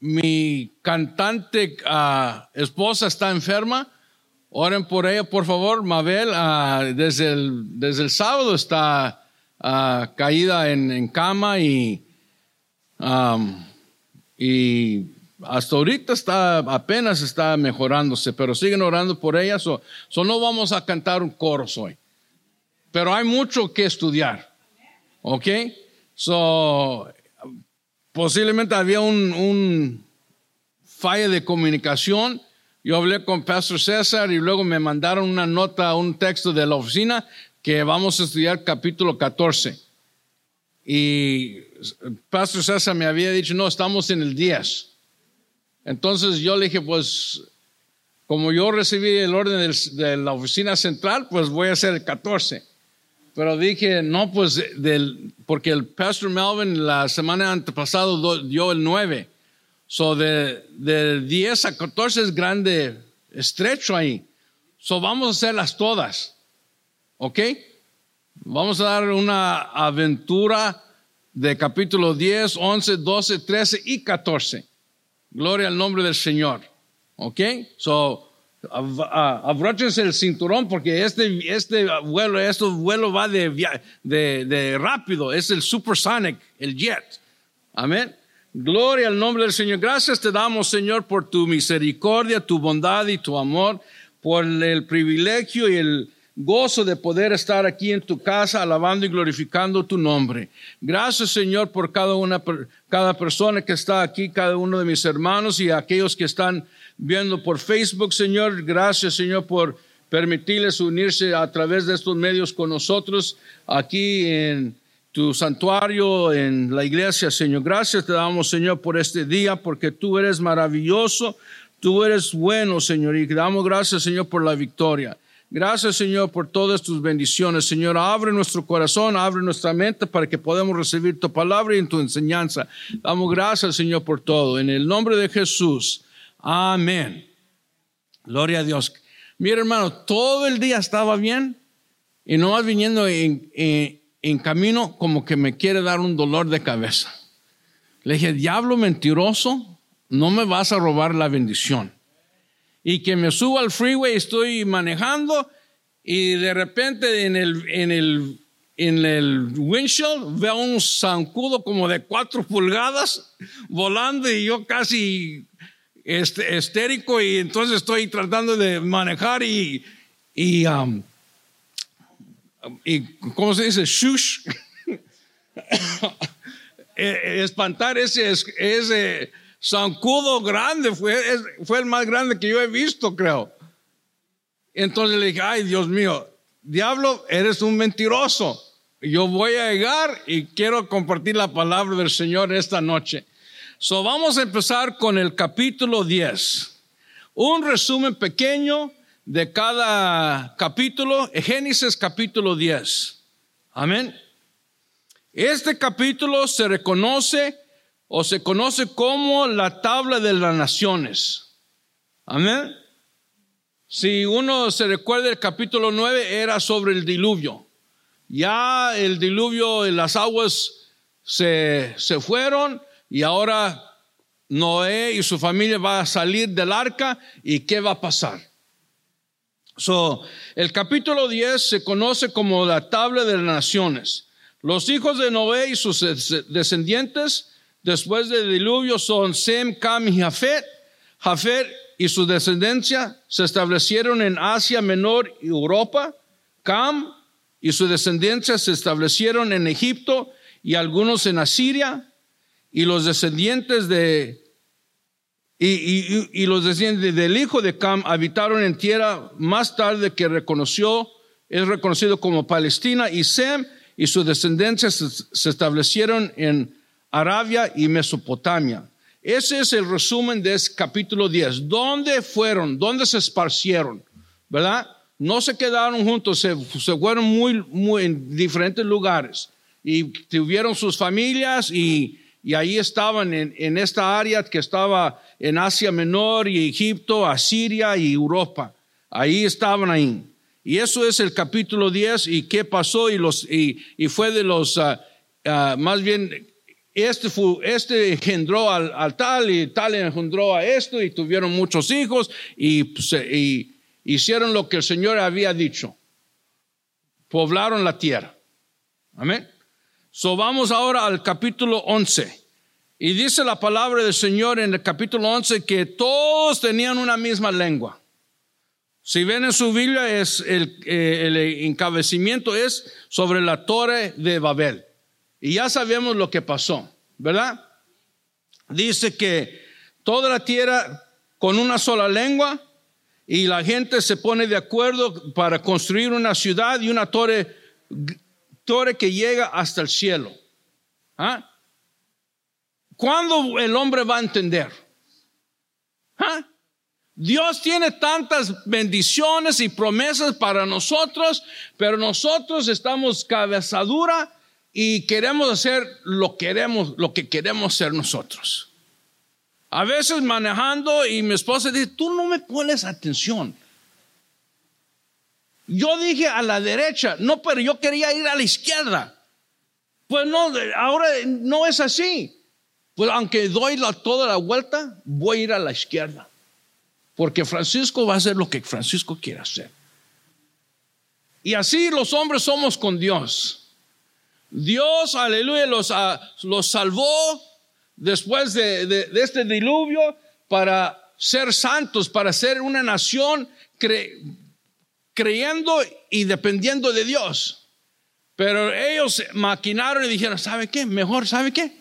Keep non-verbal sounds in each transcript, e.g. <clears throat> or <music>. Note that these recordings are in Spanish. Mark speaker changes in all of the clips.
Speaker 1: mi cantante ah, esposa está enferma. Oren por ella, por favor. Mabel, ah, desde, el, desde el sábado está ah, caída en, cama y, y hasta ahorita está, apenas está mejorándose, pero siguen orando por ella. So, no vamos a cantar un coro hoy. Pero hay mucho que estudiar. ¿Ok? So, posiblemente había un, un falla de comunicación. Yo hablé con Pastor César y luego me mandaron una nota, un texto de la oficina que vamos a estudiar capítulo 14. Y Pastor César me había dicho, no, estamos en el 10. Entonces yo le dije, pues, como yo recibí el orden de la oficina central, pues voy a hacer el 14. Pero dije, no, pues, del, porque el Pastor Melvin la semana antepasada dio el 9. So, de, de 10 a 14 es grande, estrecho ahí. So, vamos a hacerlas todas. ¿Ok? Vamos a dar una aventura de capítulo 10, 11, 12, 13 y 14. Gloria al nombre del Señor. ¿Ok? So, abróchense el cinturón porque este, este vuelo, este vuelo va de, de, de rápido, es el supersonic, el jet. Amén. Gloria al nombre del Señor. Gracias te damos, Señor, por tu misericordia, tu bondad y tu amor, por el privilegio y el gozo de poder estar aquí en tu casa alabando y glorificando tu nombre. Gracias, Señor, por cada una, cada persona que está aquí, cada uno de mis hermanos y aquellos que están viendo por Facebook, Señor. Gracias, Señor, por permitirles unirse a través de estos medios con nosotros aquí en tu santuario, en la iglesia, Señor. Gracias te damos, Señor, por este día, porque tú eres maravilloso, tú eres bueno, Señor, y te damos gracias, Señor, por la victoria. Gracias, Señor, por todas tus bendiciones. Señor, abre nuestro corazón, abre nuestra mente para que podamos recibir tu palabra y tu enseñanza. Damos gracias, Señor, por todo. En el nombre de Jesús. Amén. Gloria a Dios. Mira, hermano, todo el día estaba bien y no vas viniendo en, camino como que me quiere dar un dolor de cabeza. Le dije, diablo mentiroso, no me vas a robar la bendición. Y que me subo al freeway, estoy manejando y de repente en el, en el, en el windshield veo un zancudo como de cuatro pulgadas volando y yo casi estérico y entonces estoy tratando de manejar y, y, um, y ¿cómo se dice? Shush. <laughs> E, espantar ese, ese zancudo grande, fue, fue el más grande que yo he visto, creo. Entonces le dije, ay Dios mío, diablo, eres un mentiroso. Yo voy a llegar y quiero compartir la palabra del Señor esta noche. So vamos a empezar con el capítulo 10. Un resumen pequeño de cada capítulo, Génesis capítulo 10. Amén. Este capítulo se reconoce o se conoce como la tabla de las naciones. Amén. Si uno se recuerda, el capítulo 9 era sobre el diluvio. Ya el diluvio, las aguas se, se fueron y ahora Noé y su familia va a salir del arca y qué va a pasar. So, el capítulo 10 se conoce como la tabla de las naciones. Los hijos de Noé y sus descendientes después del diluvio son Sem, Cam y Jafet. Jafet y su descendencia se establecieron en Asia Menor y Europa. Cam y su descendencia se establecieron en Egipto y algunos en Asiria y los descendientes de y, los descendientes del hijo de Cam habitaron en tierra más tarde que reconoció, es reconocido como Palestina, y Sem y sus descendencias se, establecieron en Arabia y Mesopotamia. Ese es el resumen de este capítulo 10. ¿Dónde fueron? ¿Dónde se esparcieron? ¿Verdad? No se quedaron juntos, se, se fueron muy, muy en diferentes lugares y tuvieron sus familias y, y ahí estaban en, esta área que estaba en Asia Menor y Egipto, Asiria y Europa. Ahí estaban ahí. Y eso es el capítulo 10 y qué pasó y, los, y, fue de los, ah, ah, más bien, este, este engendró al, tal y tal engendró a esto y tuvieron muchos hijos y, y hicieron lo que el Señor había dicho. Poblaron la tierra. Amén. So vamos ahora al capítulo 11. Y dice la palabra del Señor en el capítulo 11 que todos tenían una misma lengua. Si ven en su Biblia, es el, eh, el encabecimiento es sobre la torre de Babel. Y ya sabemos lo que pasó, ¿verdad? Dice que toda la tierra con una sola lengua y la gente se pone de acuerdo para construir una ciudad y una torre, que llega hasta el cielo. ¿Ah? ¿Cuándo el hombre va a entender? ¿Ah? Dios tiene tantas bendiciones y promesas para nosotros, pero nosotros estamos cabezadura y queremos hacer lo queremos, lo que queremos ser nosotros. A veces manejando y mi esposa dice, tú no me pones atención. Yo dije a la derecha, no, pero yo quería ir a la izquierda. Pues no, ahora no es así. Pues aunque doy la, toda la vuelta, voy a ir a la izquierda. Porque Francisco va a hacer lo que Francisco quiere hacer. Y así los hombres somos con Dios. Dios, aleluya, los, ah, los salvó después de, este diluvio para ser santos, para ser una nación creyendo y dependiendo de Dios. Pero ellos maquinaron y dijeron, ¿sabe qué? Mejor, ¿sabe qué?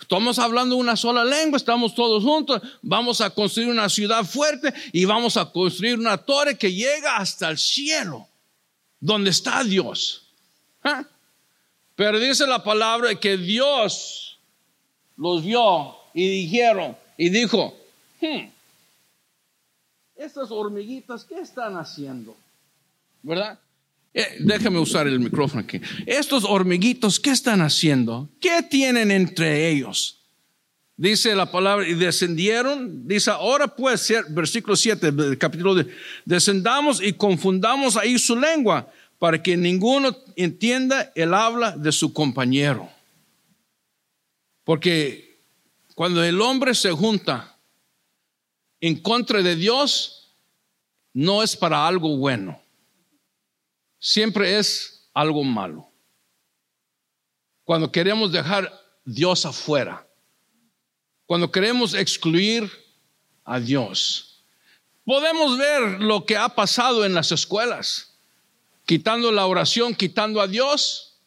Speaker 1: Estamos hablando una sola lengua, estamos todos juntos, vamos a construir una ciudad fuerte y vamos a construir una torre que llega hasta el cielo, donde está Dios. ¿Ah? Pero dice la palabra que Dios los vio y dijeron, y dijo, hmm, estas hormiguitas, ¿qué están haciendo? ¿Verdad? Eh, déjame usar el micrófono aquí. Estos hormiguitos, ¿qué están haciendo? ¿Qué tienen entre ellos? Dice la palabra, y descendieron, dice, ahora pues, versículo 7 del capítulo de, descendamos y confundamos ahí su lengua para que ninguno entienda el habla de su compañero. Porque cuando el hombre se junta en contra de Dios, no es para algo bueno, siempre es algo malo. Cuando queremos dejar Dios afuera, cuando queremos excluir a Dios, podemos ver lo que ha pasado en las escuelas quitando la oración, quitando a Dios.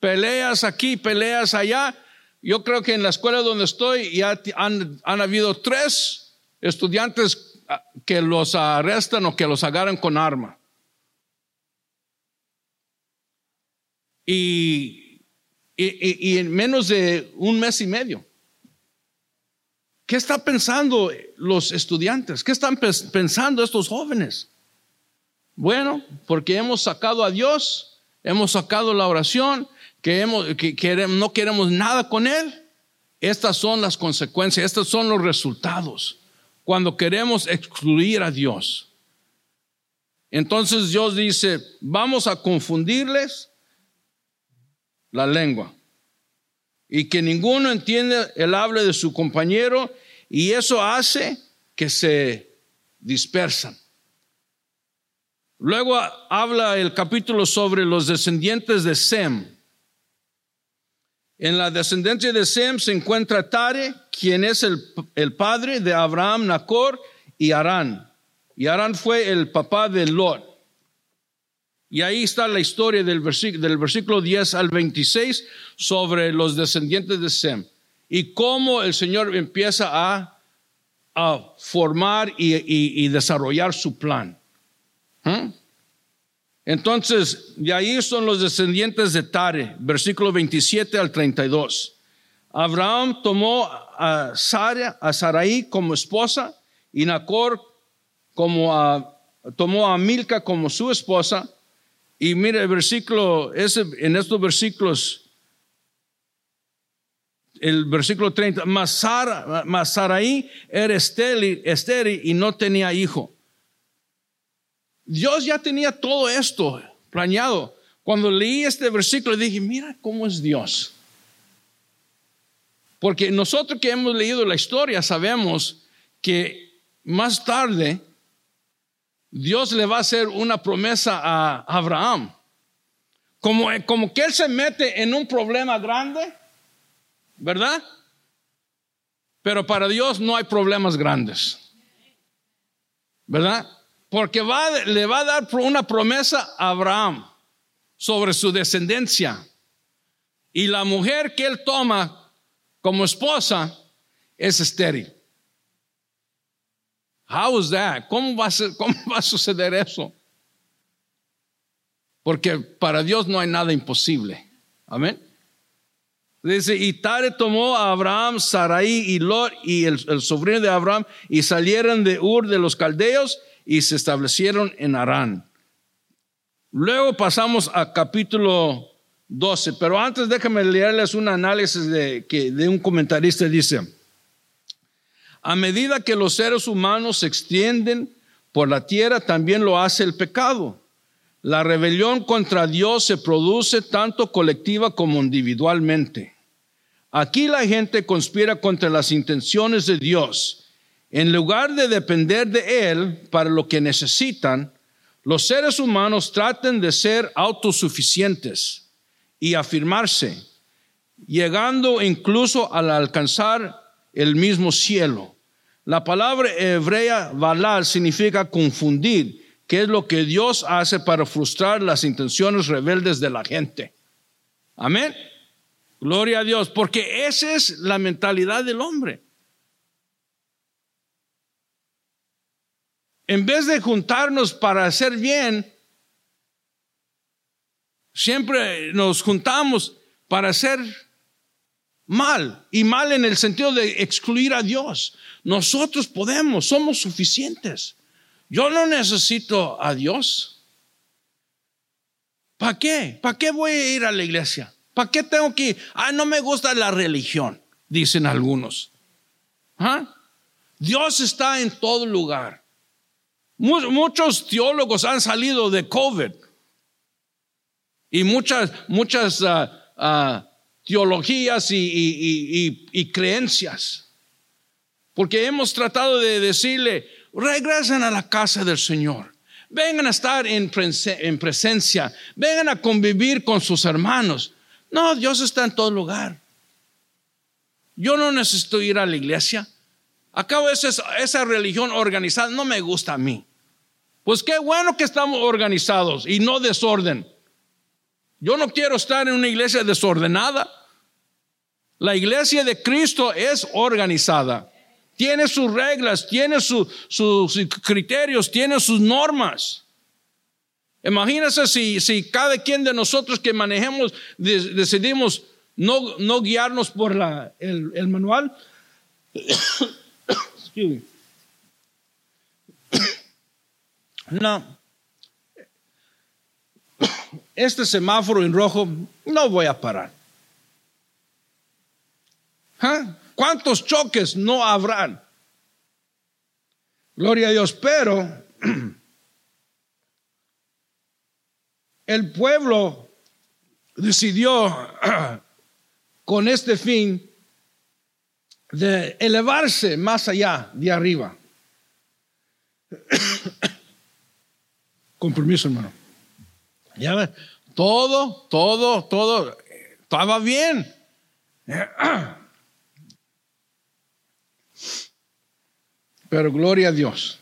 Speaker 1: Peleas aquí, peleas allá. Yo creo que en la escuela donde estoy ya han, habido tres estudiantes que los arrestan o que los agarran con arma. Y, y, en menos de un mes y medio. ¿Qué están pensando los estudiantes? ¿Qué están pensando estos jóvenes? Bueno, porque hemos sacado a Dios, hemos sacado la oración, que, hemos, que no queremos nada con Él. Estas son las consecuencias, estos son los resultados cuando queremos excluir a Dios. Entonces Dios dice, vamos a confundirles la lengua y que ninguno entienda el habla de su compañero y eso hace que se dispersan. Luego habla el capítulo sobre los descendientes de Sem. En la descendencia de Sem se encuentra Tare, quien es el, padre de Abraham, Nacor y Arán. Y Arán fue el papá de Lot. Y ahí está la historia del versículo, del versículo 10 al 26 sobre los descendientes de Sem. Y cómo el Señor empieza a, formar y desarrollar su plan. ¿Mm? Entonces, de ahí son los descendientes de Tare, versículo 27 al 32. Abraham tomó a Sara, a Sarai como esposa y Nacor como a, tomó a Milca como su esposa. Y mire el versículo, ese, en estos versículos, el versículo 30, mas, era estéril y no tenía hijo. Dios ya tenía todo esto planeado. Cuando leí este versículo dije, mira cómo es Dios. Porque nosotros que hemos leído la historia sabemos que más tarde Dios le va a hacer una promesa a Abraham. Como, como que él se mete en un problema grande, ¿verdad? Pero para Dios no hay problemas grandes. ¿Verdad? Porque le va a dar una promesa a Abraham sobre su descendencia. Y la mujer que él toma como esposa es estéril. How is that? ¿Cómo va a, <laughs> cómo va a suceder eso? Porque para Dios no hay nada imposible. Amén. Dice, y Tare tomó a Abraham, Sarai y Lot y el, sobrino de Abraham y salieron de Ur de los caldeos y se establecieron en Arán. Luego pasamos a capítulo 12, pero antes déjame leerles un análisis de, que, de un comentarista. Dice, a medida que los seres humanos se extienden por la tierra, también lo hace el pecado. La rebelión contra Dios se produce tanto colectiva como individualmente. Aquí la gente conspira contra las intenciones de Dios. En lugar de depender de Él para lo que necesitan, los seres humanos traten de ser autosuficientes y afirmarse, llegando incluso al alcanzar el mismo cielo. La palabra hebrea valal significa confundir, que es lo que Dios hace para frustrar las intenciones rebeldes de la gente. Amén. Gloria a Dios, porque esa es la mentalidad del hombre. En vez de juntarnos para hacer bien, siempre nos juntamos para hacer mal. Y mal en el sentido de excluir a Dios. Nosotros podemos, somos suficientes. Yo no necesito a Dios. ¿Para qué? ¿Para qué voy a ir a la iglesia? ¿Para qué tengo que ir? Ah, no me gusta la religión, dicen algunos. ¿Ah? Dios está en todo lugar. Muchos teólogos han salido de COVID y muchas, muchas uh, uh, teologías y, creencias. Porque hemos tratado de decirle, regresen a la casa del Señor. Vengan a estar en, en presencia. Vengan a convivir con sus hermanos. No, Dios está en todo lugar. Yo no necesito ir a la iglesia. Acabo esa, esa religión organizada no me gusta a mí. Pues qué bueno que estamos organizados y no desorden. Yo no quiero estar en una iglesia desordenada. La iglesia de Cristo es organizada. Tiene sus reglas, tiene sus criterios, tiene sus normas. Imagínense si, si cada quien de nosotros que manejemos decidimos no, no guiarnos por la, el, el manual. <coughs> no. Este semáforo en rojo, no voy a parar. ¿Ah? ¿Cuántos choques no habrán? Gloria a Dios, pero <clears throat> el pueblo decidió <clears throat> con este fin de elevarse más allá de arriba. <clears throat> Con permiso, hermano. Ya ves, todo, todo, todo estaba bien. <clears throat> Pero gloria a Dios.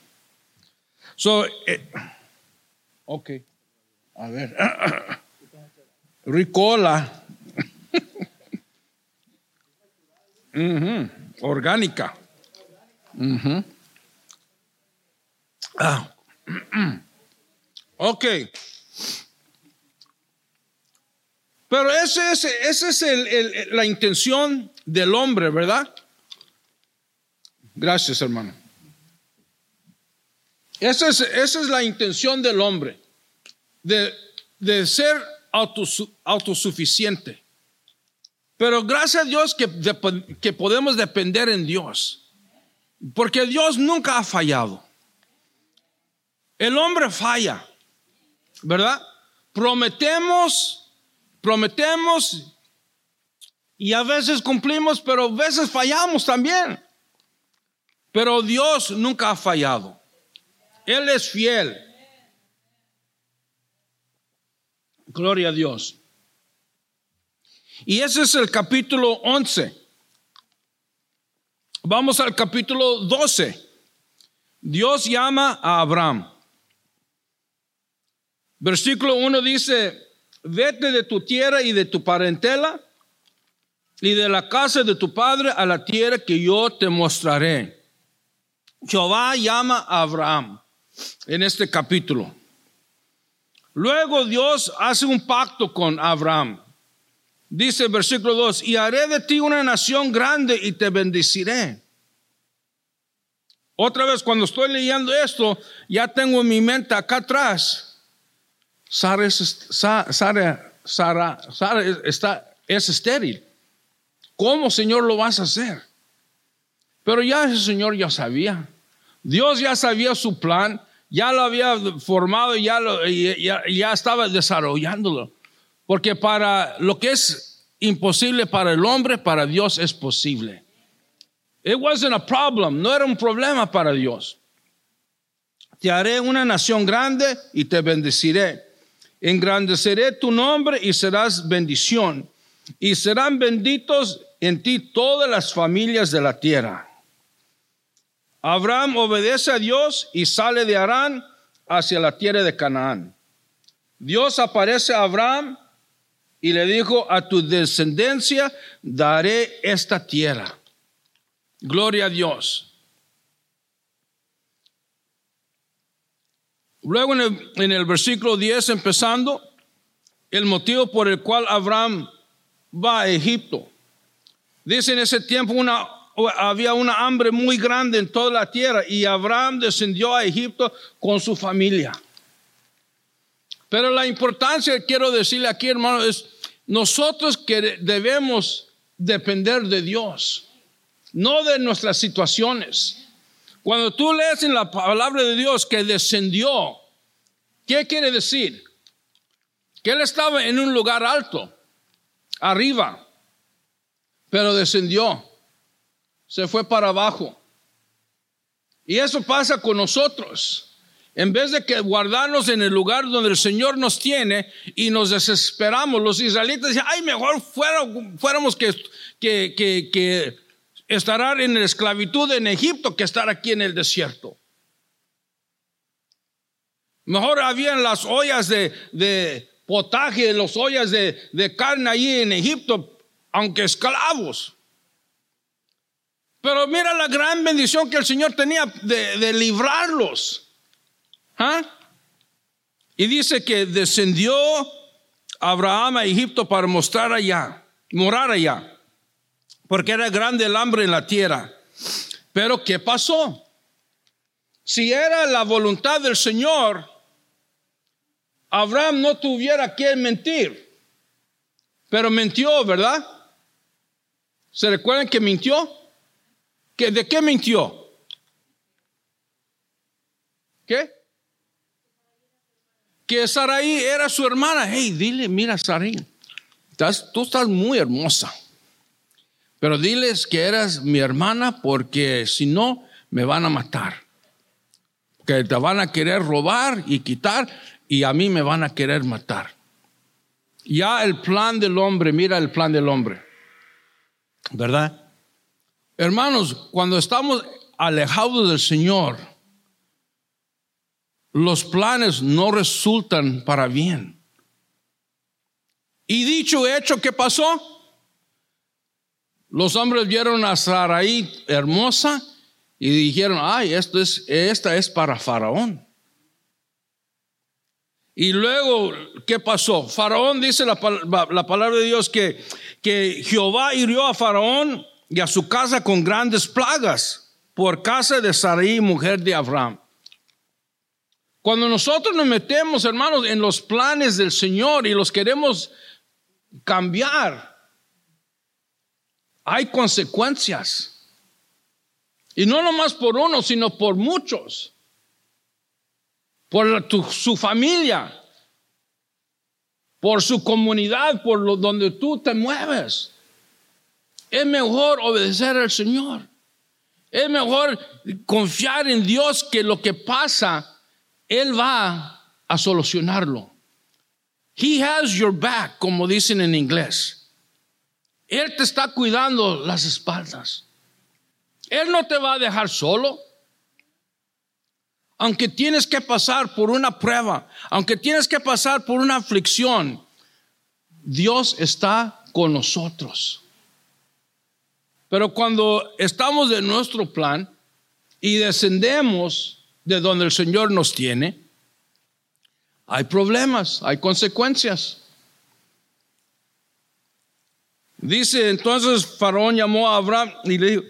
Speaker 1: So, eh, ok. A ver. <clears throat> Ricola. <laughs> Orgánica. Ah. <clears throat> Ok. Pero esa es, ese es el, la intención del hombre, ¿verdad? Gracias, hermano. Esa es, esa es la intención del hombre, de, de ser autosuficiente. Pero gracias a Dios que, que podemos depender en Dios, porque Dios nunca ha fallado. El hombre falla, ¿verdad? prometemos, prometemos y a veces cumplimos, pero a veces fallamos también. Pero Dios nunca ha fallado. Él es fiel. Gloria a Dios. Y ese es el capítulo 11. Vamos al capítulo 12. Dios llama a Abraham. Versículo 1 dice, vete de tu tierra y de tu parentela y de la casa de tu padre a la tierra que yo te mostraré. Jehová llama a Abraham en este capítulo. Luego Dios hace un pacto con Abraham. Dice el versículo 2, y haré de ti una nación grande y te bendeciré. Otra vez, cuando estoy leyendo esto, ya tengo en mi mente acá atrás. Sara es, Sara, Sara, está, es estéril. ¿Cómo, Señor, lo vas a hacer? Pero ya ese Señor ya sabía. Dios ya sabía su plan, ya lo había formado ya, ya, ya estaba desarrollándolo. Porque para lo que es imposible para el hombre, para Dios es posible. It wasn't a problem, no era un problema para Dios. Te haré una nación grande y te bendeciré. Engrandeceré tu nombre y serás bendición. Y serán benditos en ti todas las familias de la tierra. Abraham obedece a Dios y sale de Arán hacia la tierra de Canaán. Dios aparece a Abraham y le dijo, a tu descendencia daré esta tierra. Gloria a Dios. Luego en el, versículo 10 empezando, el motivo por el cual Abraham va a Egipto. Dice en ese tiempo una, había una hambre muy grande en toda la tierra y Abraham descendió a Egipto con su familia. Pero la importancia, quiero decirle aquí, hermano, es nosotros que debemos depender de Dios, no de nuestras situaciones. Cuando tú lees en la palabra de Dios que descendió, ¿qué quiere decir? Que él estaba en un lugar alto, arriba, pero descendió, se fue para abajo. Y eso pasa con nosotros. En vez de que guardarnos en el lugar donde el Señor nos tiene y nos desesperamos, los israelitas dicen, ay, mejor fuéramos que, que, que, que estar en la esclavitud en Egipto que estar aquí en el desierto. Mejor habían las ollas de, de potaje, las ollas de, de carne allí en Egipto, aunque esclavos. Pero mira la gran bendición que el Señor tenía de, de librarlos. ¿Ah? Y dice que descendió Abraham a Egipto para mostrar allá, morar allá, porque era grande el hambre en la tierra. Pero ¿qué pasó? Si era la voluntad del Señor, Abraham no tuviera que mentir. Pero mintió, ¿verdad? ¿Se recuerdan que mintió? ¿Que, ¿De qué mintió? ¿Qué? que Saraí era su hermana. Hey, dile, mira, Saraí, tú estás muy hermosa. Pero diles que eras mi hermana porque si no, me van a matar. Que te van a querer robar y quitar y a mí me van a querer matar. Ya el plan del hombre, mira el plan del hombre. ¿Verdad? Hermanos, cuando estamos alejados del Señor, los planes no resultan para bien. Y dicho hecho, ¿qué pasó? Los hombres vieron a Sarai hermosa y dijeron, ay, esto es, esta es para Faraón. Y luego, ¿qué pasó? Faraón dice la, la palabra de Dios que, que Jehová hirió a Faraón y a su casa con grandes plagas por casa de Sarai, mujer de Abraham. Cuando nosotros nos metemos, hermanos, en los planes del Señor y los queremos cambiar, hay consecuencias. Y no nomás por uno, sino por muchos. Por su familia. por su comunidad, por lo, donde tú te mueves. Es mejor obedecer al Señor. Es mejor confiar en Dios que lo que pasa, Él va a solucionarlo. He has your back, como dicen en inglés. Él te está cuidando las espaldas. Él no te va a dejar solo. Aunque tienes que pasar por una prueba, aunque tienes que pasar por una aflicción, Dios está con nosotros. Pero cuando estamos en nuestro plan y descendemos de donde el Señor nos tiene, hay problemas, hay consecuencias. Dice entonces Faraón llamó a Abraham y le dijo,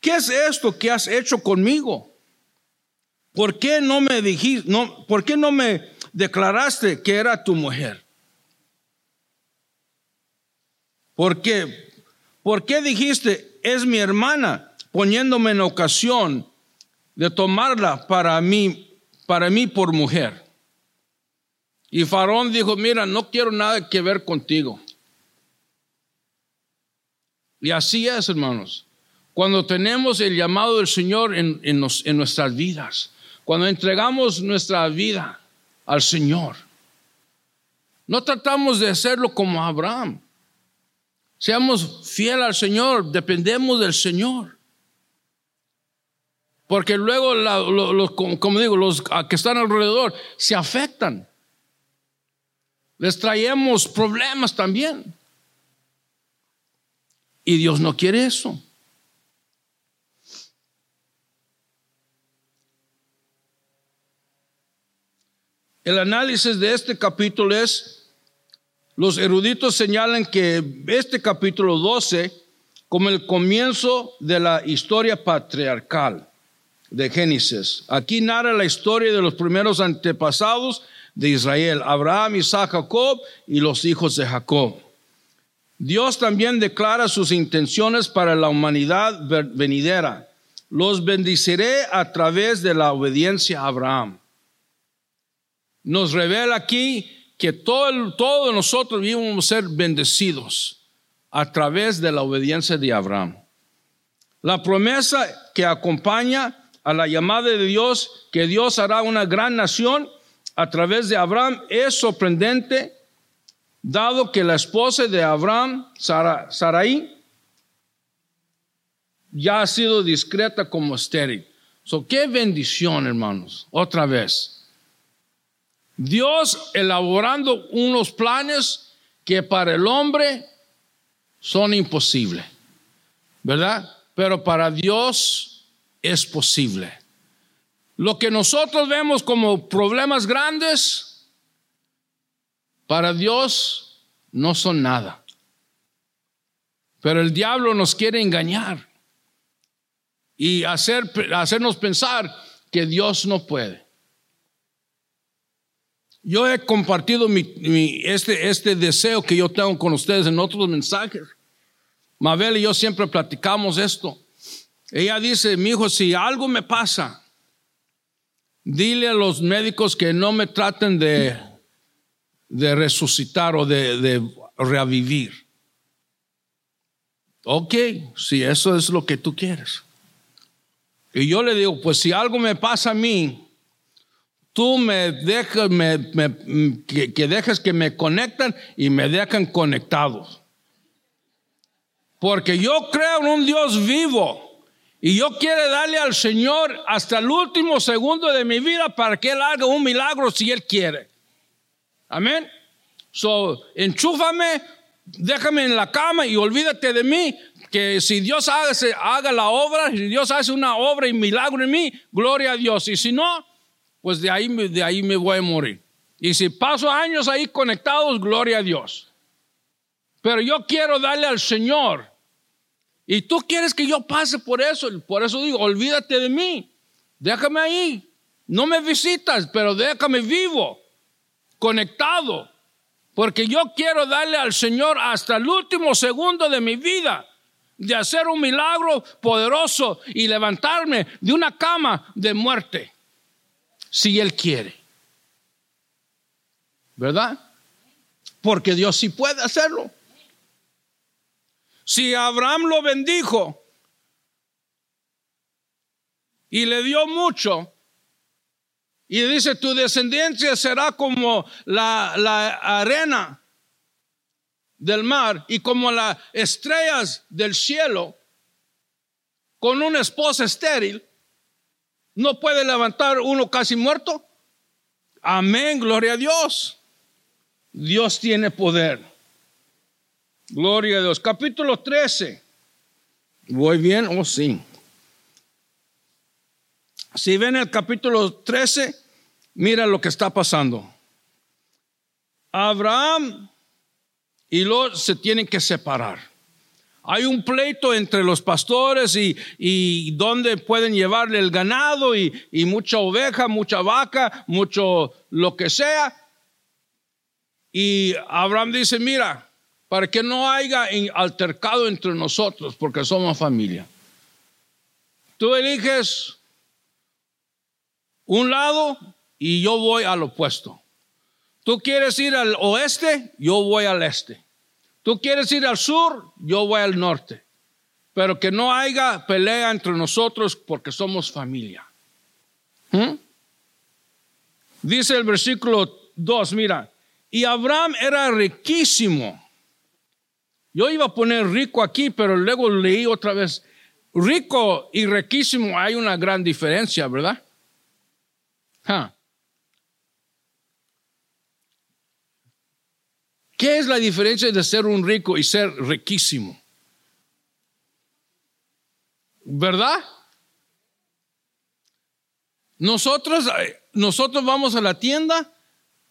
Speaker 1: ¿qué es esto que has hecho conmigo? ¿Por qué no me dijiste, no, por qué no me declaraste que era tu mujer? ¿Por qué? ¿Por qué dijiste, es mi hermana, poniéndome en ocasión de tomarla para mí, para mí por mujer? Y Faraón dijo, mira, no quiero nada que ver contigo. Y así es, hermanos. Cuando tenemos el llamado del Señor en, en nuestras vidas, cuando entregamos nuestra vida al Señor, no tratamos de hacerlo como Abraham. Seamos fieles al Señor, dependemos del Señor. Porque luego, como digo, los que están alrededor se afectan. Les traemos problemas también. Y Dios no quiere eso. El análisis de este capítulo es los eruditos señalan que este capítulo 12 como el comienzo de la historia patriarcal de Génesis. Aquí narra la historia de los primeros antepasados de Israel, Abraham, Isaac, Jacob y los hijos de Jacob. Dios también declara sus intenciones para la humanidad venidera. Los bendiciré a través de la obediencia a Abraham. Nos revela aquí que todo, todos nosotros íbamos a ser bendecidos a través de la obediencia de Abraham. La promesa que acompaña a la llamada de Dios, que Dios hará una gran nación a través de Abraham, es sorprendente, dado que la esposa de Abraham, Sarai, ya ha sido discreta como estéril. So, qué bendición, hermanos, otra vez. Dios elaborando unos planes que para el hombre son imposibles, ¿verdad? Pero para Dios es posible. Lo que nosotros vemos como problemas grandes, para Dios no son nada. Pero el diablo nos quiere engañar y hacer, hacernos pensar que Dios no puede. Yo he compartido este, este deseo que yo tengo con ustedes en otros mensajes. Mabel y yo siempre platicamos esto. Ella dice, mi hijo, si algo me pasa, dile a los médicos que no me traten de, de resucitar o de, de revivir. Ok, si eso es lo que tú quieres. Y yo le digo, pues si algo me pasa a mí, tú me dejas, que, que dejes que me conectan y me dejan conectados. Porque yo creo en un Dios vivo. Y yo quiero darle al Señor hasta el último segundo de mi vida para que Él haga un milagro si Él quiere. Amén. So, enchúfame, déjame en la cama y olvídate de mí. Que si Dios hace, haga la obra, si Dios hace una obra y milagro en mí, gloria a Dios. Y si no, pues de ahí, de ahí me voy a morir. Y si paso años ahí conectados, gloria a Dios. Pero yo quiero darle al Señor. Y tú quieres que yo pase por eso. Por eso digo, olvídate de mí. Déjame ahí. No me visitas, pero déjame vivo, conectado. Porque yo quiero darle al Señor hasta el último segundo de mi vida de hacer un milagro poderoso y levantarme de una cama de muerte si Él quiere. ¿Verdad? porque Dios sí puede hacerlo. Si Abraham lo bendijo y le dio mucho, y dice, tu descendencia será como la, la arena del mar y como las estrellas del cielo, con una esposa estéril, ¿no puede levantar uno casi muerto? Amén, gloria a Dios. Dios tiene poder. Gloria a Dios. Capítulo 13. ¿Voy bien o oh, sí? Si ven el capítulo 13, mira lo que está pasando. Abraham y Lot se tienen que separar. Hay un pleito entre los pastores y, y dónde pueden llevarle el ganado y, y mucha oveja, mucha vaca, mucho lo que sea. Y Abraham dice, mira, para que no haya altercado entre nosotros, porque somos familia. Tú eliges un lado y yo voy al opuesto. Tú quieres ir al oeste, yo voy al este. Tú quieres ir al sur, yo voy al norte. Pero que no haya pelea entre nosotros porque somos familia. ¿Mm? Dice el versículo 2, mira, y Abraham era riquísimo. Yo iba a poner rico aquí, pero luego leí otra vez. Rico y riquísimo hay una gran diferencia, ¿verdad? ¿Qué es la diferencia de ser un rico y ser riquísimo? ¿Verdad? Nosotros, eh, nosotros vamos a la tienda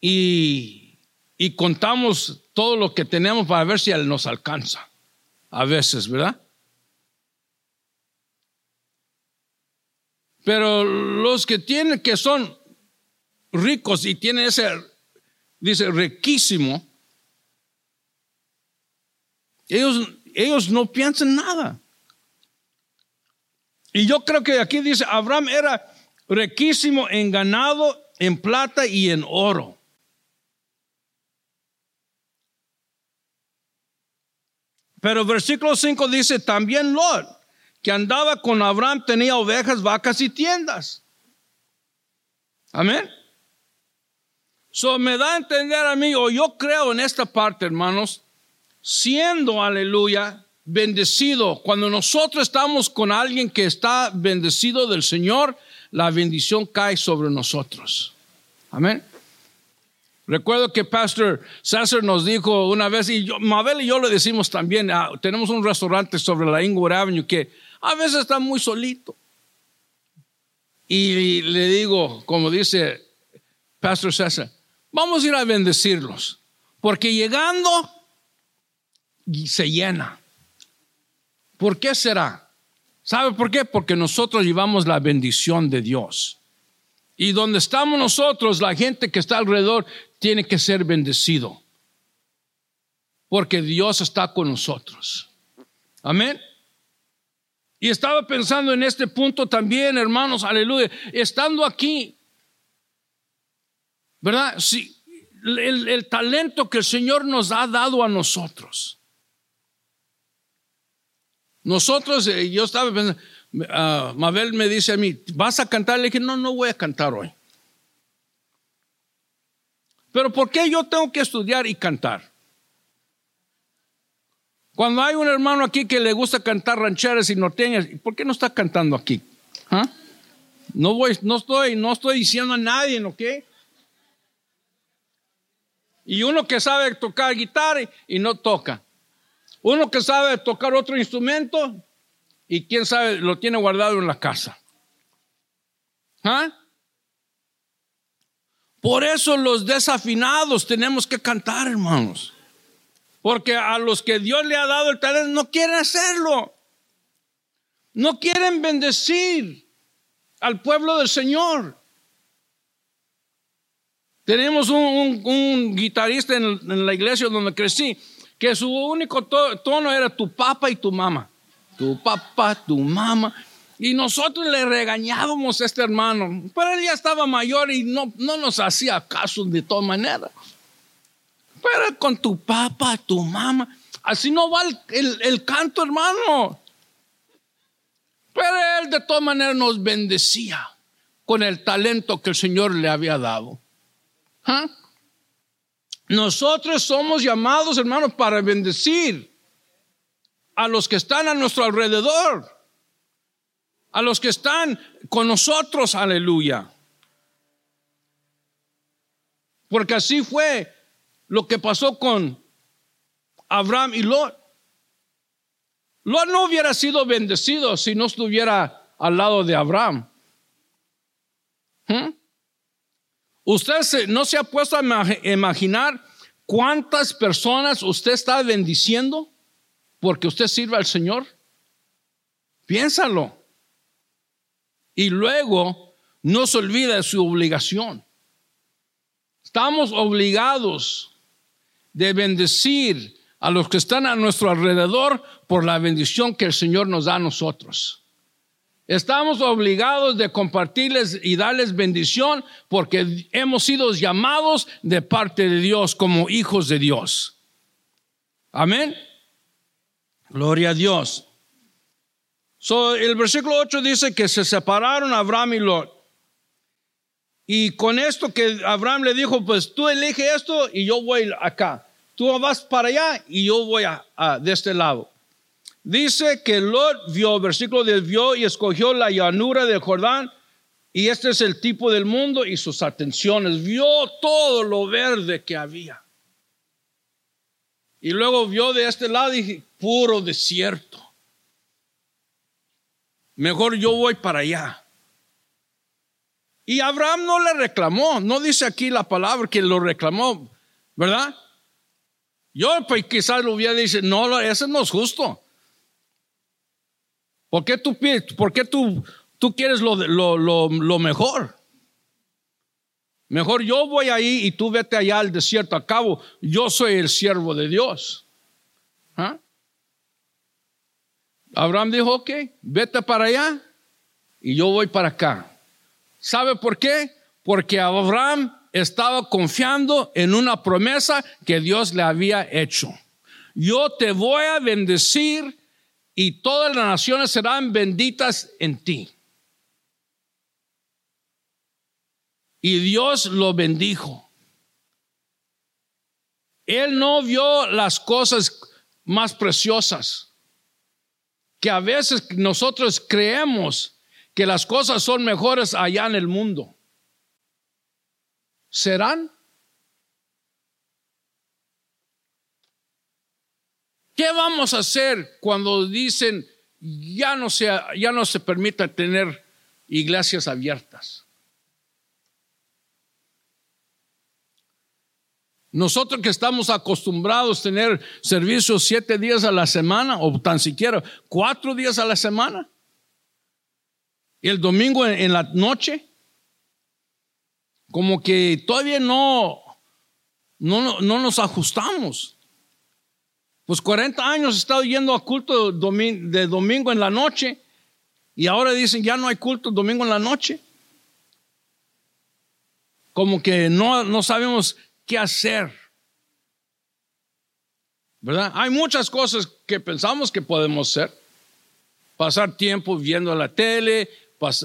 Speaker 1: y, y contamos todo lo que tenemos para ver si nos alcanza. A veces, ¿verdad? Pero los que tienen, que son ricos y tienen ese, dice, riquísimo, ellos, ellos no piensan nada. Y yo creo que aquí dice, Abraham era riquísimo en ganado, en plata y en oro. Pero versículo 5 dice, también Lot, que andaba con Abraham, tenía ovejas, vacas y tiendas. Amén. So me da a entender a mí, o yo creo en esta parte, hermanos, siendo, aleluya, bendecido. Cuando nosotros estamos con alguien que está bendecido del Señor, la bendición cae sobre nosotros. Amén. Recuerdo que Pastor César nos dijo una vez, y yo, Mabel y yo lo decimos también, ah, tenemos un restaurante sobre la Inglewood Avenue que a veces está muy solito. Y le digo, como dice Pastor César, vamos a ir a bendecirlos, porque llegando se llena. ¿Por qué será? ¿Sabe por qué? Porque nosotros llevamos la bendición de Dios. Y donde estamos nosotros, la gente que está alrededor tiene que ser bendecido. Porque Dios está con nosotros. Amén. Y estaba pensando en este punto también, hermanos, aleluya. Estando aquí, ¿verdad? El, el talento que el Señor nos ha dado a nosotros. Nosotros, eh, yo estaba pensando, uh, Mabel me dice a mí, ¿vas a cantar? Le dije, no, no voy a cantar hoy. Pero ¿por qué yo tengo que estudiar y cantar? Cuando hay un hermano aquí que le gusta cantar rancheras y norteñas, ¿por qué no está cantando aquí? ¿Ah? No voy, no estoy, no estoy diciendo a nadie, ¿ok? Y uno que sabe tocar guitarra y no toca. Uno que sabe tocar otro instrumento y quién sabe lo tiene guardado en la casa. ¿Ah? Por eso los desafinados tenemos que cantar, hermanos. Porque a los que Dios le ha dado el talento no quieren hacerlo. No quieren bendecir al pueblo del Señor. Tenemos un, guitarrista en la iglesia donde crecí que su único tono era tu papá y tu mamá. Tu papá, tu mamá. Y nosotros le regañábamos a este hermano, pero él ya estaba mayor y no, no nos hacía caso de todas maneras. pero con tu papá, tu mamá. Así no va el, canto, hermano. Pero él de todas maneras nos bendecía con el talento que el Señor le había dado. ¿Ah? Nosotros somos llamados, hermanos, para bendecir a los que están a nuestro alrededor, a los que están con nosotros, aleluya. Porque así fue lo que pasó con Abraham y Lot. Lot no hubiera sido bendecido si no estuviera al lado de Abraham. ¿Mm? Usted no se ha puesto a imaginar cuántas personas usted está bendiciendo porque usted sirve al Señor. Piénsalo. Y luego no se olvida de su obligación. Estamos obligados de bendecir a los que están a nuestro alrededor por la bendición que el Señor nos da a nosotros. Estamos obligados de compartirles y darles bendición porque hemos sido llamados de parte de Dios como hijos de Dios. Amén. Gloria a Dios. So, el versículo 8 dice que se separaron Abraham y Lot. Y con esto que Abraham le dijo, pues tú elige esto y yo voy acá. Tú vas para allá y yo voy a, de este lado. Dice que Lot vio, versículo de vio y escogió la llanura del Jordán. Y este es el tipo del mundo y sus atenciones. Vio todo lo verde que había. Y luego vio de este lado y puro desierto. Mejor yo voy para allá. Y Abraham no le reclamó, no dice aquí la palabra que lo reclamó, ¿verdad? Yo pues quizás lo hubiera dicho, no, eso no es justo. ¿Por qué tú, quieres lo, mejor? Mejor yo voy ahí y tú vete allá al desierto. A cabo, yo soy el siervo de Dios. ¿Ah? Abraham dijo, ok, vete para allá y yo voy para acá. ¿Sabe por qué? Porque Abraham estaba confiando en una promesa que Dios le había hecho. Yo te voy a bendecir y todas las naciones serán benditas en ti. Y Dios lo bendijo. Él no vio las cosas más preciosas, que a veces nosotros creemos que las cosas son mejores allá en el mundo serán. ¿Qué vamos a hacer cuando dicen ya no se, ya no se permita tener iglesias abiertas? Nosotros que estamos acostumbrados a tener servicios siete días a la semana o tan siquiera cuatro días a la semana y el domingo en la noche, como que todavía no, no, no nos ajustamos. Pues 40 años he estado yendo a culto de domingo en la noche y ahora dicen ya no hay culto domingo en la noche. Como que no, no sabemos qué hacer. ¿Verdad? Hay muchas cosas que pensamos que podemos hacer. Pasar tiempo viendo la tele,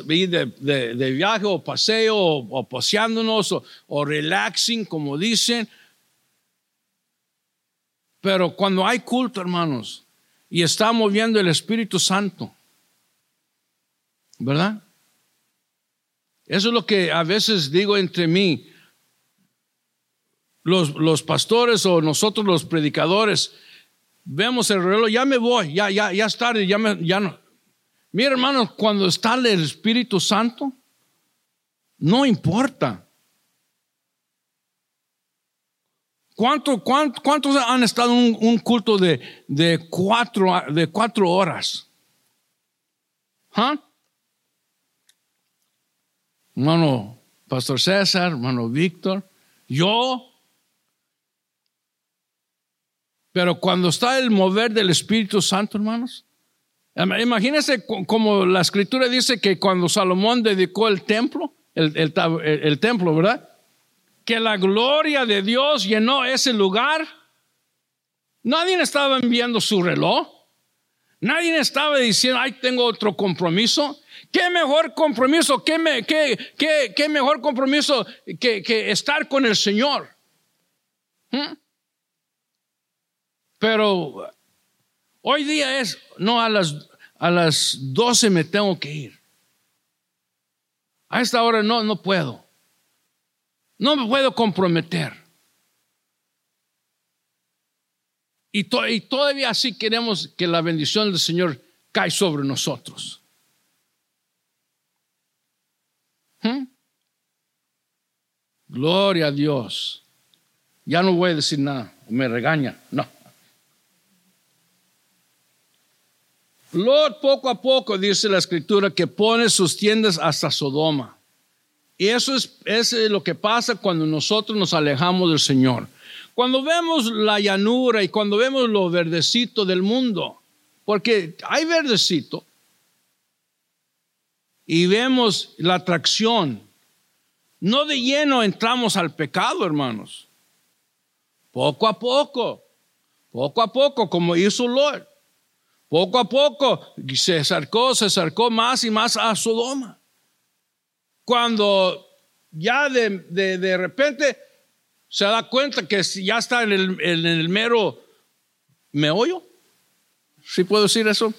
Speaker 1: ir de, viaje o paseo o, paseándonos o, relaxing, como dicen. Pero cuando hay culto, hermanos, y está moviendo el Espíritu Santo, ¿verdad? Eso es lo que a veces digo entre mí. Los, pastores o nosotros los predicadores vemos el reloj, ya me voy, ya, ya, ya es tarde, ya, me, no, Mira, hermanos, cuando está el Espíritu Santo, no importa. ¿Cuánto, cuántos han estado en un, culto de, cuatro, de cuatro horas? ¿Ah? Hermano Pastor César, hermano Víctor, yo. Pero cuando está el mover del Espíritu Santo, hermanos, Imagínense como la escritura dice que cuando Salomón dedicó el templo, el, templo, ¿verdad? Que la gloria de Dios llenó ese lugar, nadie estaba enviando su reloj. Nadie estaba diciendo, ay, tengo otro compromiso. ¿Qué mejor compromiso? ¿Qué, me, qué, qué, qué mejor compromiso que, que, estar con el Señor? ¿Mm? Pero hoy día es, no, a las, a las 12 me tengo que ir. A esta hora no, no puedo. No me puedo comprometer. Y, todavía así queremos que la bendición del Señor cae sobre nosotros. ¿Mm? Gloria a Dios. Ya no voy a decir nada, me regaña, no. Lot poco a poco, dice la escritura, que pone sus tiendas hasta Sodoma. Y eso es, es lo que pasa cuando nosotros nos alejamos del Señor. Cuando vemos la llanura y cuando vemos lo verdecito del mundo, porque hay verdecito, y vemos la atracción, no de lleno entramos al pecado, hermanos. Poco a poco, poco a poco, como hizo Lot. Poco a poco se acercó, se acercó más y más a Sodoma. Cuando ya de, de, repente se da cuenta que ya está en el, en el mero meollo. ¿Sí puedo decir eso,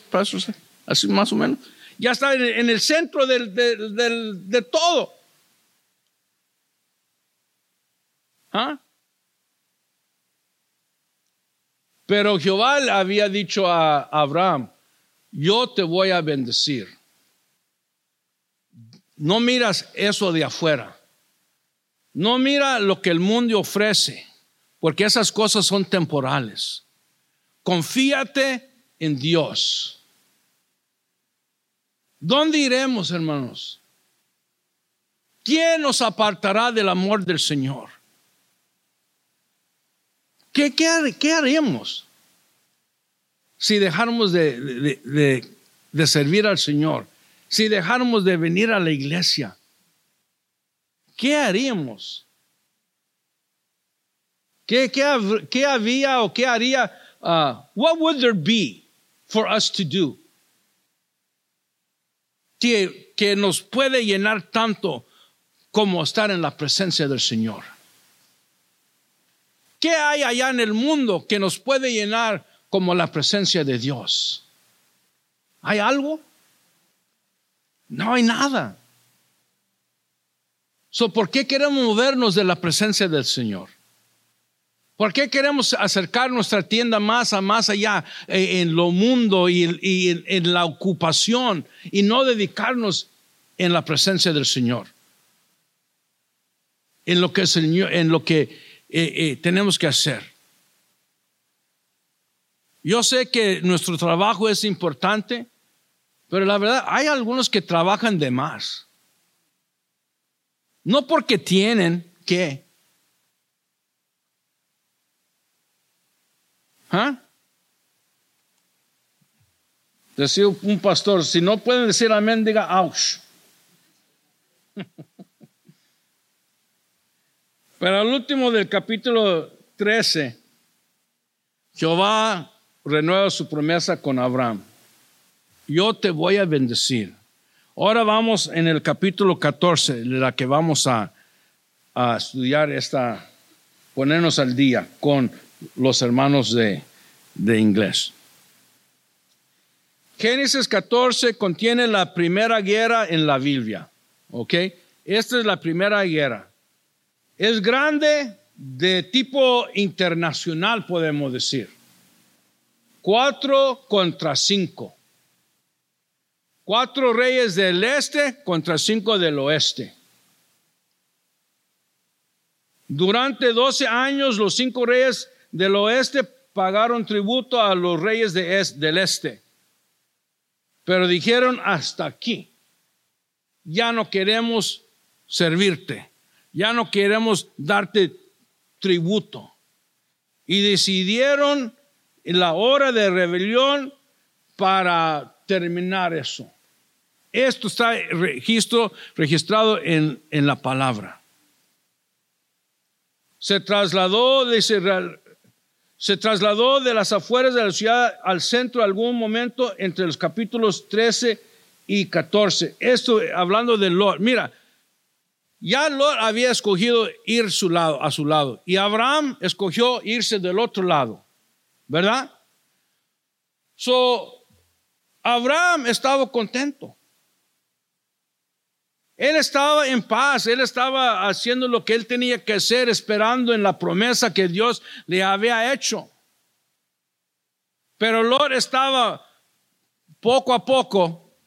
Speaker 1: Así más o menos. Ya está en, el centro del, del, de todo. ¿Ah? Pero Jehová había dicho a Abraham, yo te voy a bendecir. No miras eso de afuera. No mira lo que el mundo ofrece, porque esas cosas son temporales. Confíate en Dios. ¿Dónde iremos, hermanos? ¿Quién nos apartará del amor del Señor? ¿Qué, qué, haríamos si dejáramos de, de, servir al Señor? Si dejáramos de venir a la iglesia, ¿qué haríamos? ¿Qué, qué, qué había o qué haría? Uh, what would there be for us to do? Que, que nos puede llenar tanto como estar en la presencia del Señor. ¿Qué hay allá en el mundo que nos puede llenar como la presencia de Dios? ¿Hay algo? No hay nada. ¿Por qué queremos movernos de la presencia del Señor? ¿Por qué queremos acercar nuestra tienda más a más allá eh, en lo mundo y, en, en, la ocupación y no dedicarnos en la presencia del Señor? En lo que, Señor, en lo que eh, eh, tenemos que hacer. Yo sé que nuestro trabajo es importante, pero la verdad hay algunos que trabajan de más. No porque tienen que. ¿Ah? Decía un pastor, si no pueden decir amén, diga ouch. <laughs> Pero al último del capítulo 13, Jehová renueva su promesa con Abraham. Yo te voy a bendecir. Ahora vamos en el capítulo 14, la que vamos a, a estudiar esta, ponernos al día con los hermanos de, de inglés. Génesis 14 contiene la primera guerra en la Biblia. ¿Ok? Esta es la primera guerra. Es grande de tipo internacional, podemos decir. Cuatro contra cinco. Cuatro reyes del este contra cinco del oeste. Durante doce años los cinco reyes del oeste pagaron tributo a los reyes del este. Pero dijeron hasta aquí. Ya no queremos servirte ya no queremos darte tributo. Y decidieron en la hora de rebelión para terminar eso. Esto está registro, registrado en, en la palabra. se trasladó, dice, se trasladó de las afueras de la ciudad al centro algún momento entre los capítulos 13 y 14. Esto hablando de Lot. Mira, ya Lot había escogido ir su lado, a su lado y Abraham escogió irse del otro lado, ¿verdad? So, Abraham estaba contento. Él estaba en paz, él estaba haciendo lo que él tenía que hacer, esperando en la promesa que Dios le había hecho. Pero Lot estaba poco a poco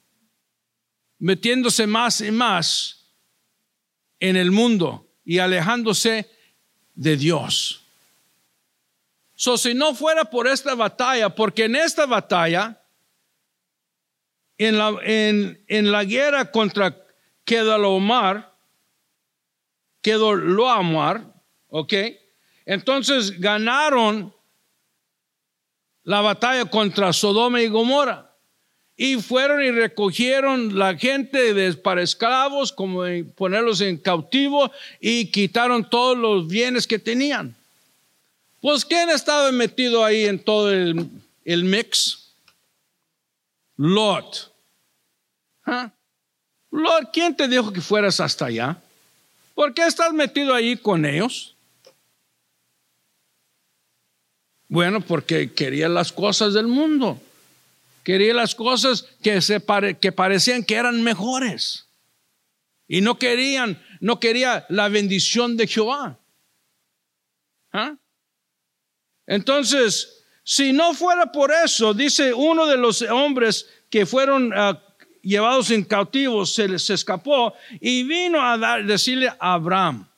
Speaker 1: metiéndose más y más en el mundo y alejándose de Dios. So, si no fuera por esta batalla, porque en esta batalla, en la, en, en la guerra contra quedó Omar, quedó Loamar, ¿ok? Entonces ganaron la batalla contra Sodoma y Gomorra. Y fueron y recogieron la gente de, para esclavos, como ponerlos en cautivo, y quitaron todos los bienes que tenían. Pues, ¿quién estaba metido ahí en todo el, el mix? Lot. ¿Ah? Lord, ¿quién te dijo que fueras hasta allá? ¿Por qué estás metido ahí con ellos? Bueno, porque quería las cosas del mundo. Quería las cosas que, se que parecían que eran mejores. Y no querían, no quería la bendición de Jehová. ¿Ah? Entonces, si no fuera por eso, dice uno de los hombres que fueron uh, llevados en cautivos, se les escapó y vino a dar, decirle a Abraham.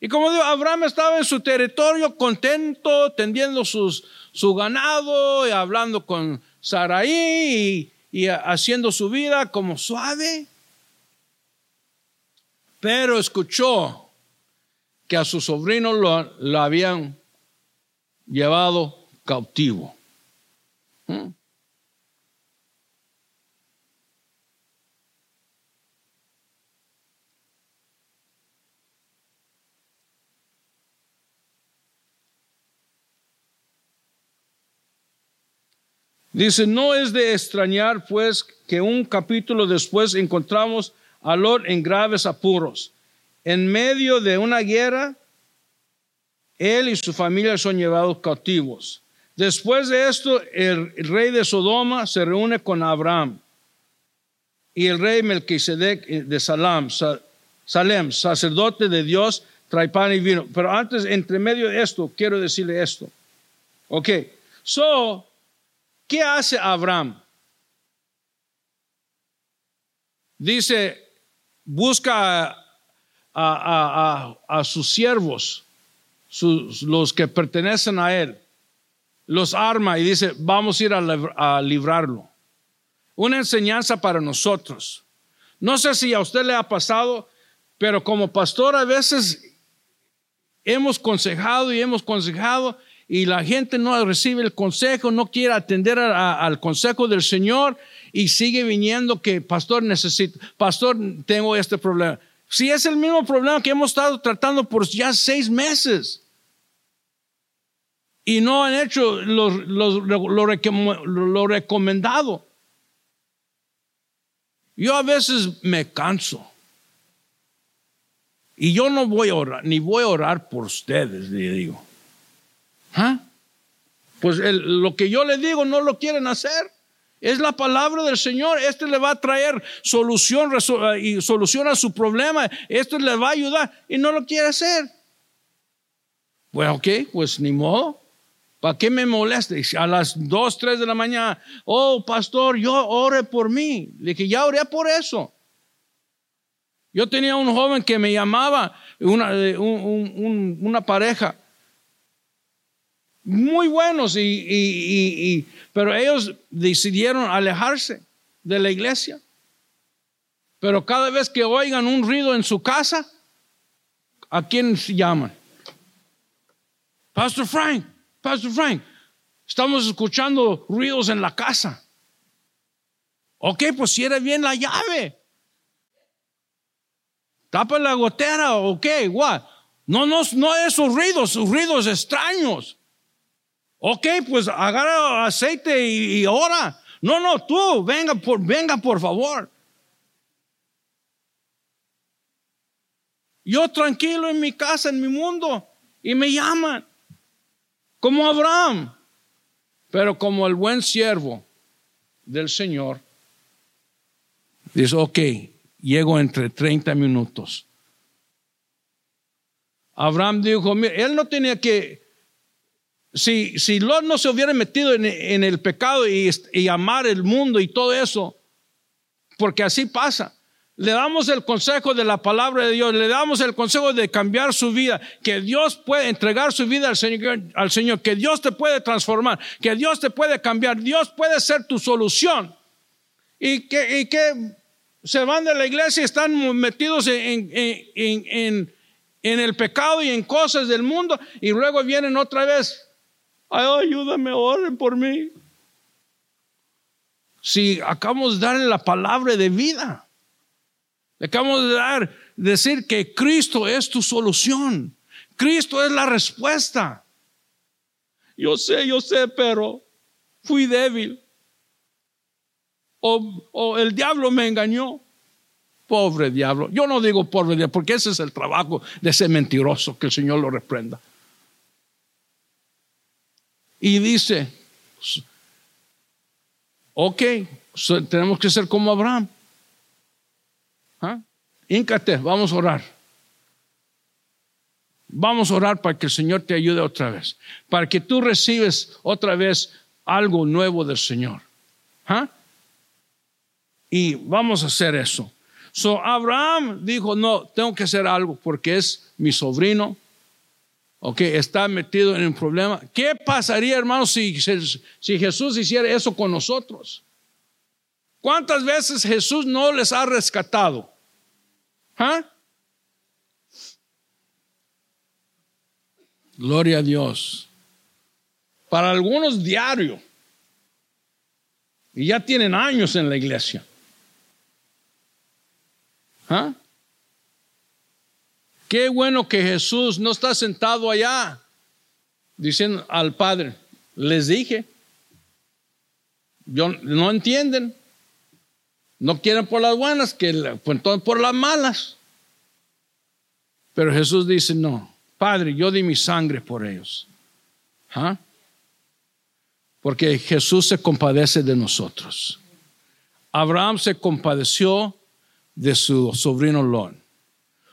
Speaker 1: Y como digo, Abraham estaba en su territorio contento, tendiendo sus, su ganado y hablando con Saraí y, haciendo su vida como suave. Pero escuchó que a su sobrino lo, lo habían llevado cautivo. Dice, no es de extrañar pues que un capítulo después encontramos a Lot en graves apuros. En medio de una guerra, él y su familia son llevados cautivos. Después de esto, el rey de Sodoma se reúne con Abraham y el rey Melquisedec de Salam, Salem, sacerdote de Dios, trae pan y vino. Pero antes, entre medio de esto, quiero decirle esto. Ok, so, ¿Qué hace Abraham? Dice, busca a, sus siervos, los que pertenecen a él, los arma y dice, vamos a ir a, librarlo. Una enseñanza para nosotros. No sé si a usted le ha pasado, pero como pastor a veces hemos consejado y hemos consejado y la gente no recibe el consejo, no quiere atender al consejo del Señor y sigue viniendo que, pastor, necesito, pastor, tengo este problema. Si es el mismo problema que hemos estado tratando por ya seis meses y no han hecho lo, lo recomendado. Yo a veces me canso. Y yo no voy a orar, ni voy a orar por ustedes, le digo. Pues lo que yo le digo no lo quieren hacer. Es la palabra del Señor. Este le va a traer solución y solución a su problema. Esto le va a ayudar y no lo quiere hacer. Bueno, ok, pues ni modo. ¿Para qué me moleste? A las 2, 3 de la mañana, oh, pastor, yo ore por mí. Le dije, ya oré por eso. Yo tenía un joven que me llamaba, una, eh, una pareja, muy buenos, y, pero ellos decidieron alejarse de la iglesia. Pero cada vez que oigan un ruido en su casa, ¿a quién llaman? Pastor Frank, Pastor Frank, estamos escuchando ruidos en la casa. Ok, pues cierre bien la llave. Tapa la gotera, ok, what? No, no, no esos ruidos, ruidos extraños. Ok, pues agarra aceite y, y ora. No, no, tú, venga por, venga por favor. Yo tranquilo en mi casa, en mi mundo, y me llaman, como Abraham, pero como el buen siervo del Señor, dice, ok, llego entre 30 minutos. Abraham dijo, mira, él no tenía que, si, si Lot no se hubiera metido en, el pecado y, y amar el mundo y todo eso, porque así pasa. Le damos el consejo de la palabra de Dios, le damos el consejo de cambiar su vida, que Dios puede entregar su vida al Señor, al Señor, que Dios te puede transformar, que Dios te puede cambiar, Dios puede ser tu solución. Y que, y que se van de la iglesia y están metidos en, en, en, en, el pecado y en cosas del mundo y luego vienen otra vez. Ay, ayúdame, oren por mí. Si acabamos de darle la palabra de vida. Le acabamos de dar, decir que Cristo es tu solución. Cristo es la respuesta. Yo sé, yo sé, pero fui débil. O, el diablo me engañó. Pobre diablo. Yo no digo pobre diablo, porque ese es el trabajo de ese mentiroso, que el Señor lo reprenda. Y dice, ok, tenemos que ser como Abraham. ¿Ah? vamos a orar. Vamos a orar para que el Señor te ayude otra vez, para que tú recibes otra vez algo nuevo del Señor. ¿Ah? Y vamos a hacer eso. So Abraham dijo, no, tengo que hacer algo porque es mi sobrino, ok, está metido en un problema. ¿Qué pasaría, hermanos, si, Jesús hiciera eso con nosotros? ¿Cuántas veces Jesús no les ha rescatado? ¿Ah? Gloria a Dios. Para algunos diario. Y ya tienen años en la iglesia. ¿Ah? Qué bueno que Jesús no está sentado allá diciendo al Padre, les dije, yo, no entienden. No quieren por las buenas, que pues, por las malas. Pero Jesús dice, no, Padre, yo di mi sangre por ellos. ¿Ah? Porque Jesús se compadece de nosotros. Abraham se compadeció de su sobrino Lot.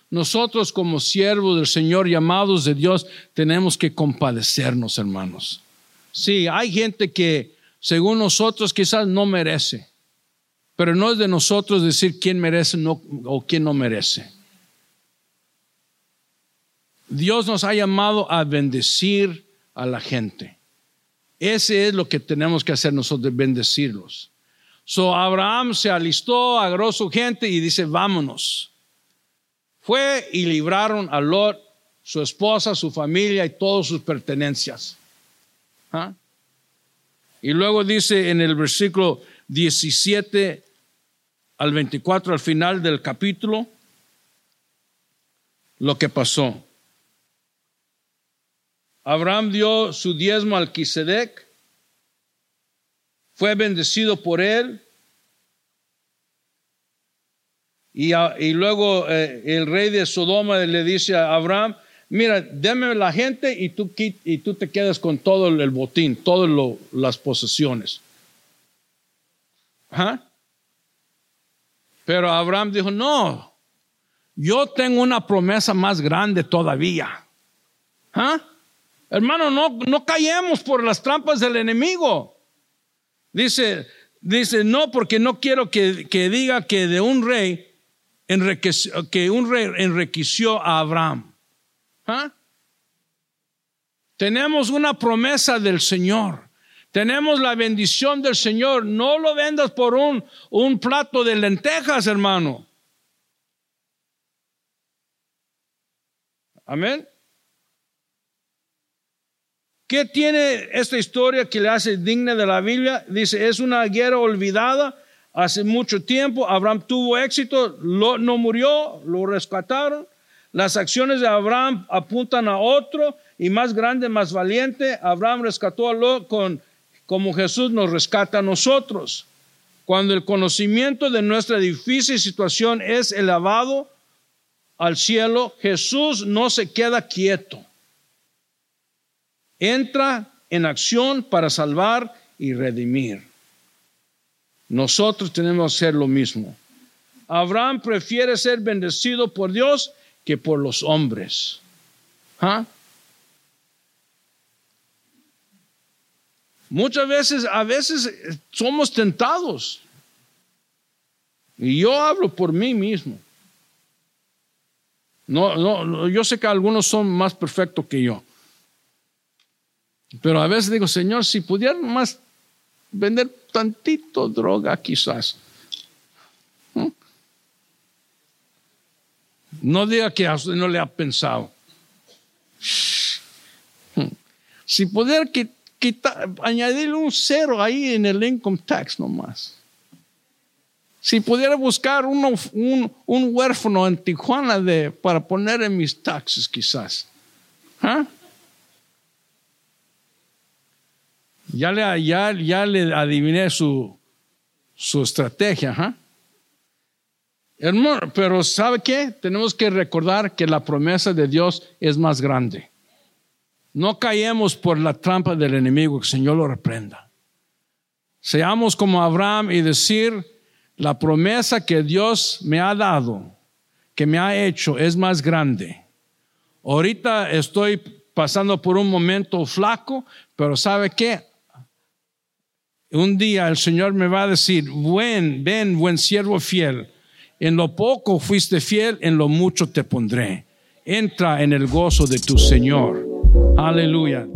Speaker 1: Nosotros como siervos del Señor, llamados de Dios, tenemos que compadecernos, hermanos. Sí, hay gente que según nosotros quizás no merece. Pero no es de nosotros decir quién merece o quién no merece. Dios nos ha llamado a bendecir a la gente. Ese es lo que tenemos que hacer nosotros, bendecirlos. So Abraham se alistó, agarró su gente y dice, vámonos. Fue y libraron a Lot, su esposa, su familia y todas sus pertenencias. ¿Ah? Y luego dice en el versículo 17 al 24, al final del capítulo, lo que pasó. Abraham dio su diezmo al Quisedec, fue bendecido por él, y, luego eh, el rey de Sodoma le dice a Abraham, mira, déme la gente y tú, y tú te quedas con todo el botín, todas las posesiones. ¿Ah? Pero Abraham dijo, no, yo tengo una promesa más grande todavía. ¿Ah? Hermano, no, no por las trampas del enemigo. Dice, dice, no, porque no quiero que, diga que de un rey que un rey enriqueció a Abraham. ¿Ah? Tenemos una promesa del Señor. Tenemos la bendición del Señor. No lo vendas por un, un plato de lentejas, hermano. Amén. ¿Qué tiene esta historia que le hace digna de la Biblia? Dice, es una guerra olvidada hace mucho tiempo. Abraham tuvo éxito, no murió, lo rescataron. Las acciones de Abraham apuntan a otro y más grande, más valiente. Abraham rescató a Lot con, como Jesús nos rescata a nosotros. Cuando el conocimiento de nuestra difícil situación es elevado al cielo, Jesús no se queda quieto. Entra en acción para salvar y redimir. Nosotros tenemos que hacer lo mismo. Abraham prefiere ser bendecido por Dios que por los hombres. ¿Ah? Muchas veces, a veces somos tentados. Y yo hablo por mí mismo. No, no, yo sé que algunos son más perfectos que yo. Pero a veces digo, Señor, si pudiera más vender tantito droga quizás. No diga que a usted no le ha pensado. Si pudiera quitar, añadirle un cero ahí en el income tax nomás. Si pudiera buscar un, un, huérfano en Tijuana de, para poner en mis taxes quizás. ¿Ah? Ya le, ya, ya le adiviné su, su estrategia. Hermano, pero ¿sabe qué? Tenemos que recordar que la promesa de Dios es más grande. No caemos por la trampa del enemigo, que el Señor lo reprenda. Seamos como Abraham y decir, la promesa que Dios me ha dado, que me ha hecho, es más grande. Ahorita estoy pasando por un momento flaco, pero ¿sabe qué? Un día el Señor me va a decir, buen, ven, buen siervo fiel. En lo poco fuiste fiel, en lo mucho te pondré. Entra en el gozo de tu Señor. Aleluya.